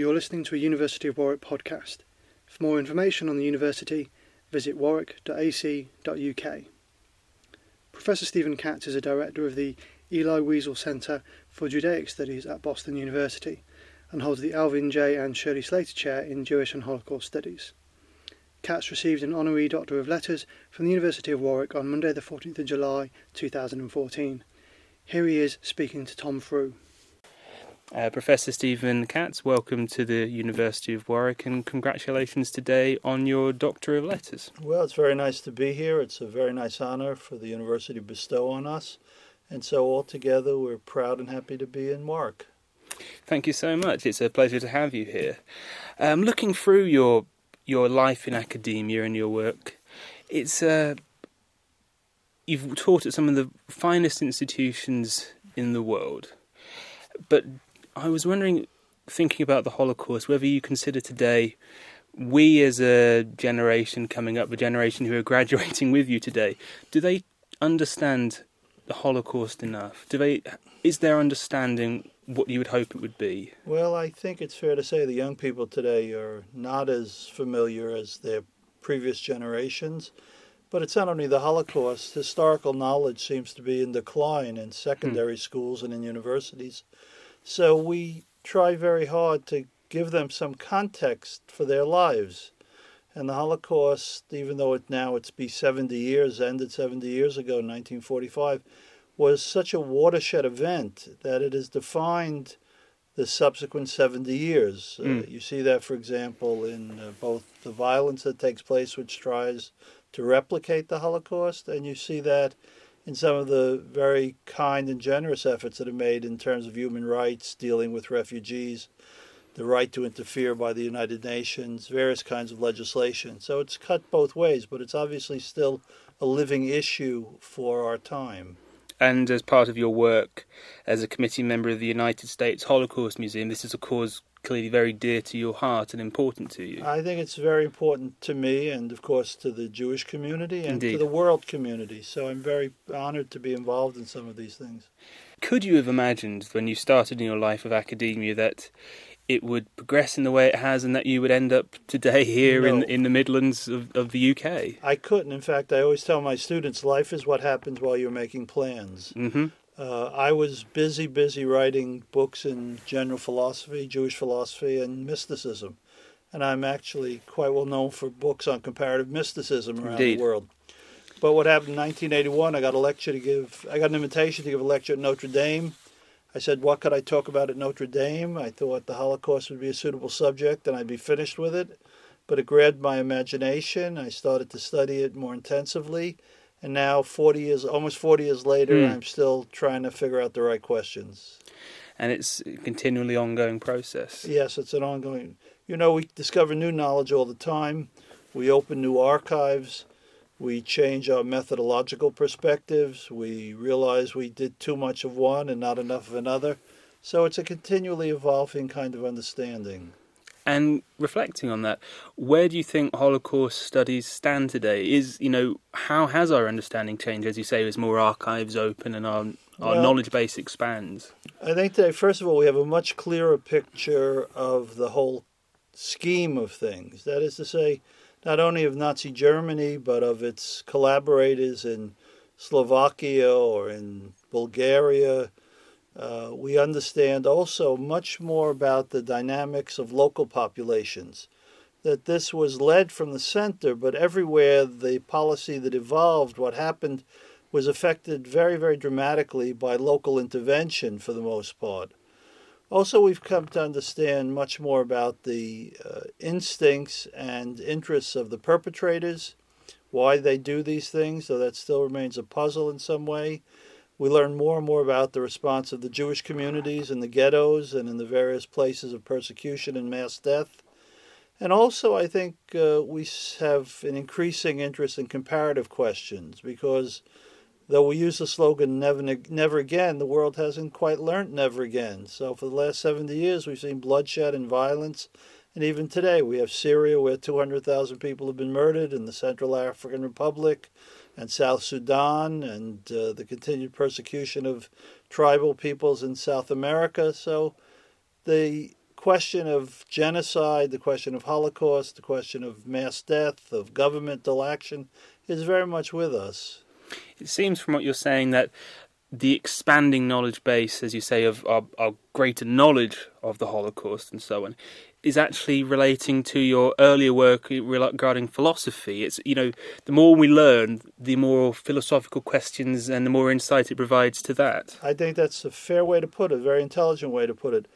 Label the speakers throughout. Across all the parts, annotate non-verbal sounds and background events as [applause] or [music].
Speaker 1: You're listening to a University of Warwick podcast. For more information on the university, visit warwick.ac.uk. Professor Steven Katz is a director of the Elie Wiesel Centre for Judaic Studies at Boston University and holds the Alvin J. and Shirley Slater Chair in Jewish and Holocaust Studies. Katz received an honorary Doctor of Letters from the University of Warwick on Monday, the 14th of July 2014. Here he is speaking to Tom Frew.
Speaker 2: Uh, Professor Steven Katz, welcome to the University of Warwick and congratulations today on your Doctor of Letters.
Speaker 3: Well, it's very nice to be here. It's a very nice honor for the university to bestow on us. And so, altogether, we're proud and happy to be in Warwick.
Speaker 2: Thank you so much. It's a pleasure to have you here. Um, looking through your your life in academia and your work, it's uh, you've taught at some of the finest institutions in the world. But I was wondering, thinking about the Holocaust, whether you consider today we as a generation coming up, the generation who are [laughs] graduating with you today, do they understand the Holocaust enough? Do they? Is their understanding what you would hope it would be?
Speaker 3: Well, I think it's fair to say the young people today are not as familiar as their previous generations. But it's not only the Holocaust. Historical knowledge seems to be in decline in secondary mm. schools and in universities. So we try very hard to give them some context for their lives. And the Holocaust, even though it now it's be 70 years, ended 70 years ago, 1945, was such a watershed event that it has defined the subsequent 70 years. Mm. Uh, hmm. you see that, for example, in uh, both the violence that takes place, which tries to replicate the Holocaust, and you see that in some of the very kind and generous efforts that are made in terms of human rights, dealing with refugees, the right to interfere by the United Nations, various kinds of legislation. So it's cut both ways, but it's obviously still a living issue for our time.
Speaker 2: And as part of your work as a committee member of the United States Holocaust Museum, this is a cause clearly very dear to your heart and important to you.
Speaker 3: I think it's very important to me and, of course, to the Jewish community and
Speaker 2: Indeed.
Speaker 3: to the world community. So I'm very honored to be involved in some of these things.
Speaker 2: Could you have imagined when you started in your life of academia that it would progress in the way it has and that you would end up today here
Speaker 3: no.
Speaker 2: in in the Midlands of, of the UK?
Speaker 3: I couldn't. In fact, I always tell my students life is what happens while you're making plans.
Speaker 2: Mm-hmm.
Speaker 3: Uh, I was busy, busy writing books in general philosophy, Jewish philosophy, and mysticism. And I'm actually quite well known for books on comparative mysticism around
Speaker 2: Indeed.
Speaker 3: the world. But what happened in 1981, I got a lecture to give, I got an invitation to give a lecture at Notre Dame. I said, What could I talk about at Notre Dame? I thought the Holocaust would be a suitable subject and I'd be finished with it. But it grabbed my imagination. I started to study it more intensively and now 40 years almost 40 years later mm. i'm still trying to figure out the right questions.
Speaker 2: And it's a continually ongoing process.
Speaker 3: Yes it's an ongoing you know we discover new knowledge all the time. We open new archives. We change our methodological perspectives. We realize we did too much of one and not enough of another. So it's a continually evolving kind of understanding
Speaker 2: and reflecting on that, where do you think Holocaust studies stand today? Is you know how has our understanding changed, as you say, as more archives open and our our well, knowledge base expands?
Speaker 3: I think today, first of all, we have a much clearer picture of the whole scheme of things. That is to say, not only of Nazi Germany, but of its collaborators in Slovakia or in Bulgaria, uh, we understand also much more about the dynamics of local populations. That this was led from the center, but everywhere the policy that evolved, what happened, was affected very, very dramatically by local intervention for the most part. Also, we've come to understand much more about the uh, instincts and interests of the perpetrators, why they do these things, though that still remains a puzzle in some way. We learn more and more about the response of the Jewish communities in the ghettos and in the various places of persecution and mass death. And also, I think uh, we have an increasing interest in comparative questions because though we use the slogan never, never again, the world hasn't quite learned never again. So, for the last 70 years, we've seen bloodshed and violence. And even today, we have Syria where 200,000 people have been murdered, in the Central African Republic, and South Sudan and uh, the continued persecution of tribal peoples in South America. So the question of genocide, the question of Holocaust, the question of mass death, of governmental action is very much with us.
Speaker 2: It seems from what you're saying that the expanding knowledge base, as you say, of our, our, greater knowledge of the Holocaust and so on, is actually relating to your earlier work regarding philosophy. It's you know, the more we learn, the more philosophical questions and the more insight it provides to that.
Speaker 3: I think that's a fair way to put it, a very intelligent way to put it.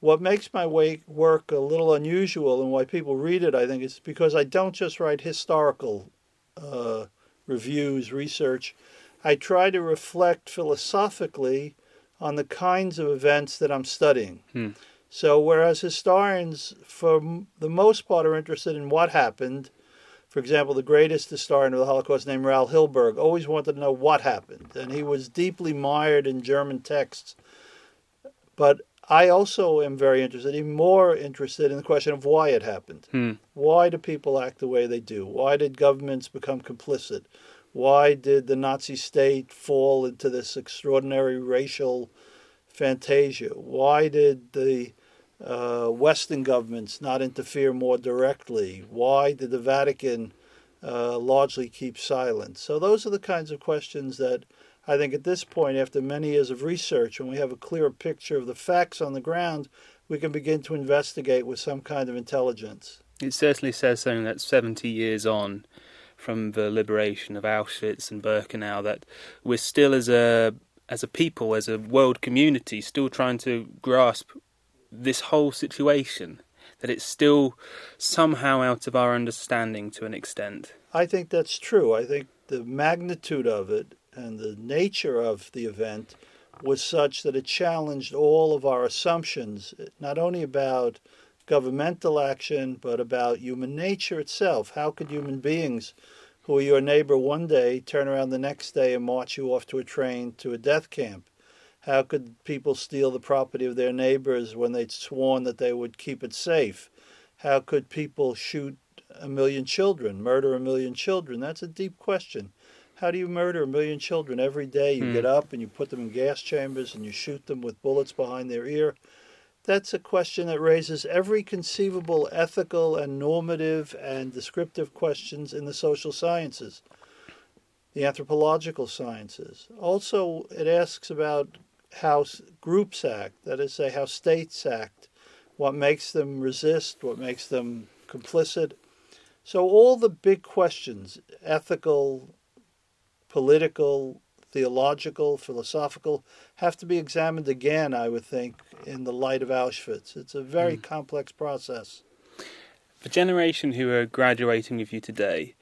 Speaker 3: What makes my work a little unusual and why people read it, I think, is because I don't just write historical uh, reviews, research. I try to reflect philosophically on the kinds of events that I'm studying. Hmm. So, whereas historians, for the most part, are interested in what happened, for example, the greatest historian of the Holocaust, named Raoul Hilberg, always wanted to know what happened, and he was deeply mired in German texts. But I also am very interested, even more interested in the question of why it happened. Hmm. Why do people act the way they do? Why did governments become complicit? Why did the Nazi state fall into this extraordinary racial fantasia? Why did the uh, Western governments not interfere more directly? Why did the Vatican uh, largely keep silent? So, those are the kinds of questions that I think at this point, after many years of research, when we have a clearer picture of the facts on the ground, we can begin to investigate with some kind of intelligence.
Speaker 2: It certainly says something that 70 years on from the liberation of Auschwitz and Birkenau that we're still as a as a people, as a world community, still trying to grasp this whole situation. That it's still somehow out of our understanding to an extent.
Speaker 3: I think that's true. I think the magnitude of it and the nature of the event was such that it challenged all of our assumptions, not only about governmental action, but about human nature itself. How could human beings who are your neighbor one day turn around the next day and march you off to a train to a death camp? How could people steal the property of their neighbors when they'd sworn that they would keep it safe? How could people shoot a million children, murder a million children? That's a deep question. How do you murder a million children every day? You mm. get up and you put them in gas chambers and you shoot them with bullets behind their ear that's a question that raises every conceivable ethical and normative and descriptive questions in the social sciences, the anthropological sciences. Also, it asks about how groups act, that is, say, how states act, what makes them resist, what makes them complicit. So, all the big questions ethical, political, theological, philosophical, have to be examined again, I would think, in the light of Auschwitz. It's a very mm. complex process.
Speaker 2: The generation who are graduating with you today,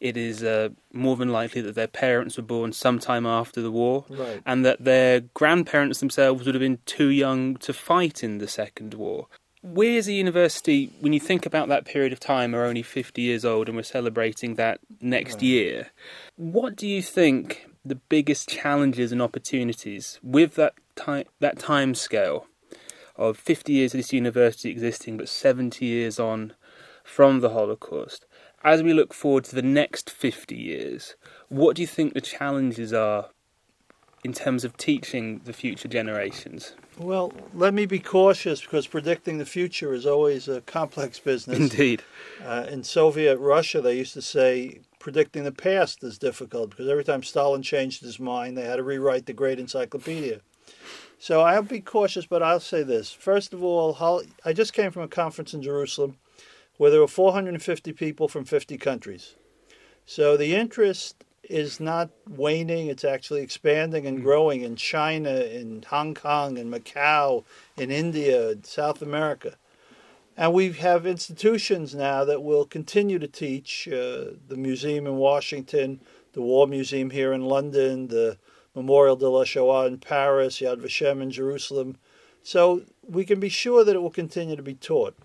Speaker 2: it is uh, more than likely that their parents were born sometime after the war,
Speaker 3: right.
Speaker 2: and that their grandparents themselves would have been too young to fight in the Second War. We as a university, when you think about that period of time, are only 50 years old and we're celebrating that next right. year. What do you think the biggest challenges and opportunities with that time that time scale of 50 years of this university existing, but 70 years on from the Holocaust. As we look forward to the next 50 years, what do you think the challenges are in terms of teaching the future generations?
Speaker 3: Well, let me be cautious because predicting the future is always a complex business.
Speaker 2: Indeed.
Speaker 3: Uh, in Soviet Russia, they used to say predicting the past is difficult because every time Stalin changed his mind, they had to rewrite the great encyclopedia. So I'll be cautious, but I'll say this. First of all, I just came from a conference in Jerusalem where there were 450 people from 50 countries. So the interest is not waning, it's actually expanding and hmm. growing in China, in Hong Kong, in Macau, in India, South America. And we have institutions now that will continue to teach uh, the museum in Washington, the War Museum here in London, the Memorial de la Shoah in Paris, Yad Vashem in Jerusalem. So we can be sure that it will continue to be taught.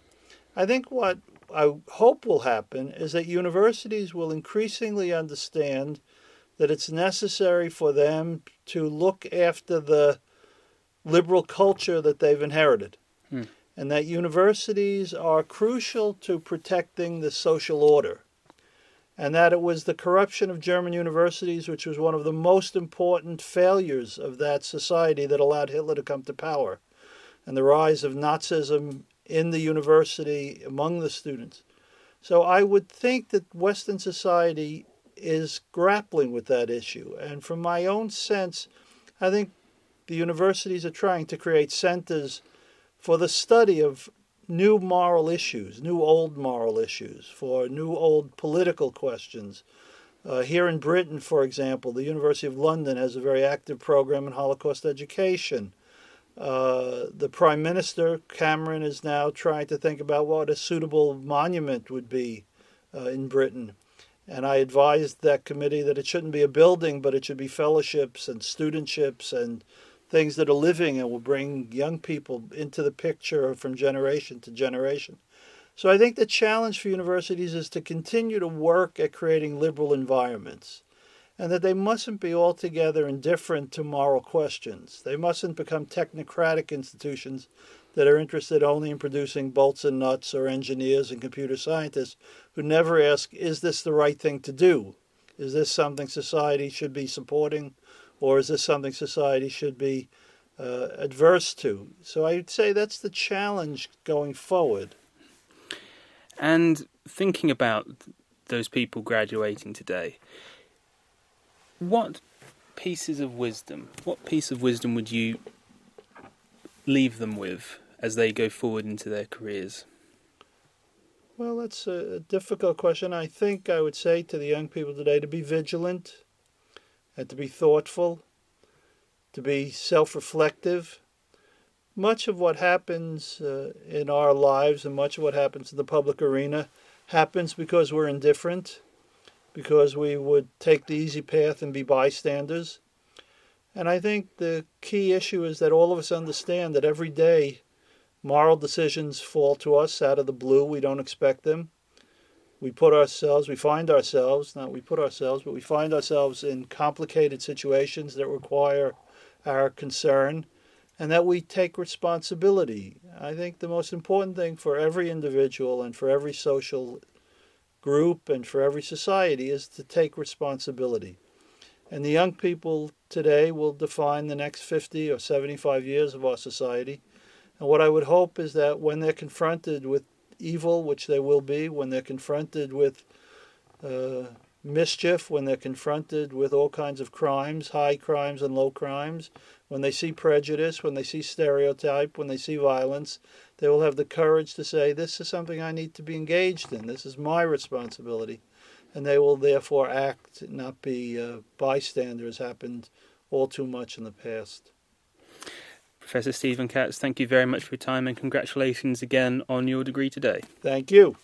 Speaker 3: I think what I hope will happen is that universities will increasingly understand that it's necessary for them to look after the liberal culture that they've inherited. Hmm. And that universities are crucial to protecting the social order and that it was the corruption of German universities, which was one of the most important failures of that society that allowed Hitler to come to power, and the rise of Nazism in the university among the students. So I would think that Western society is grappling with that issue. And from my own sense, I think the universities are trying to create centers for the study of new moral issues, new old moral issues, for new old political questions. Uh, here in Britain, for example, the University of London has a very active program in Holocaust education. Uh, the Prime Minister, Cameron, is now trying to think about what a suitable monument would be uh, in Britain. And I advised that committee that it shouldn't be a building, but it should be fellowships and studentships and things that are living and will bring young people into the picture from generation to generation. So I think the challenge for universities is to continue to work at creating liberal environments and that they mustn't be altogether indifferent to moral questions. They mustn't become technocratic institutions that are interested only in producing bolts and nuts or engineers and computer scientists who never ask, is this the right thing to do? Is this something society should be supporting? Or is this something society should be uh, adverse to? So I'd say that's the challenge going forward.
Speaker 2: And thinking about those people graduating today, what pieces of wisdom, what piece of wisdom would you leave them with as they go forward into their careers?
Speaker 3: Well, that's a difficult question. I think I would say to the young people today to be vigilant and to be thoughtful, to be self reflective. Much of what happens uh, in our lives and much of what happens in the public arena happens because we're indifferent, because we would take the easy path and be bystanders. And I think the key issue is that all of us understand that every day moral decisions fall to us out of the blue. We don't expect them. We put ourselves, we find ourselves, not we put ourselves, but we find ourselves in complicated situations that require our concern and that we take responsibility. I think the most important thing for every individual and for every social group and for every society is to take responsibility. And the young people today will define the next 50 or 75 years of our society. And what I would hope is that when they're confronted with evil, which they will be, when they're confronted with uh, mischief, when they're confronted with all kinds of crimes, high crimes and low crimes, when they see prejudice, when they see stereotype, when they see violence, they will have the courage to say, This is something I need to be engaged in. This is my responsibility. And they will therefore act, not be uh, bystanders, happened all too much in the past.
Speaker 2: Professor Steven Katz, thank you very much for your time and congratulations again on your degree today.
Speaker 3: Thank you.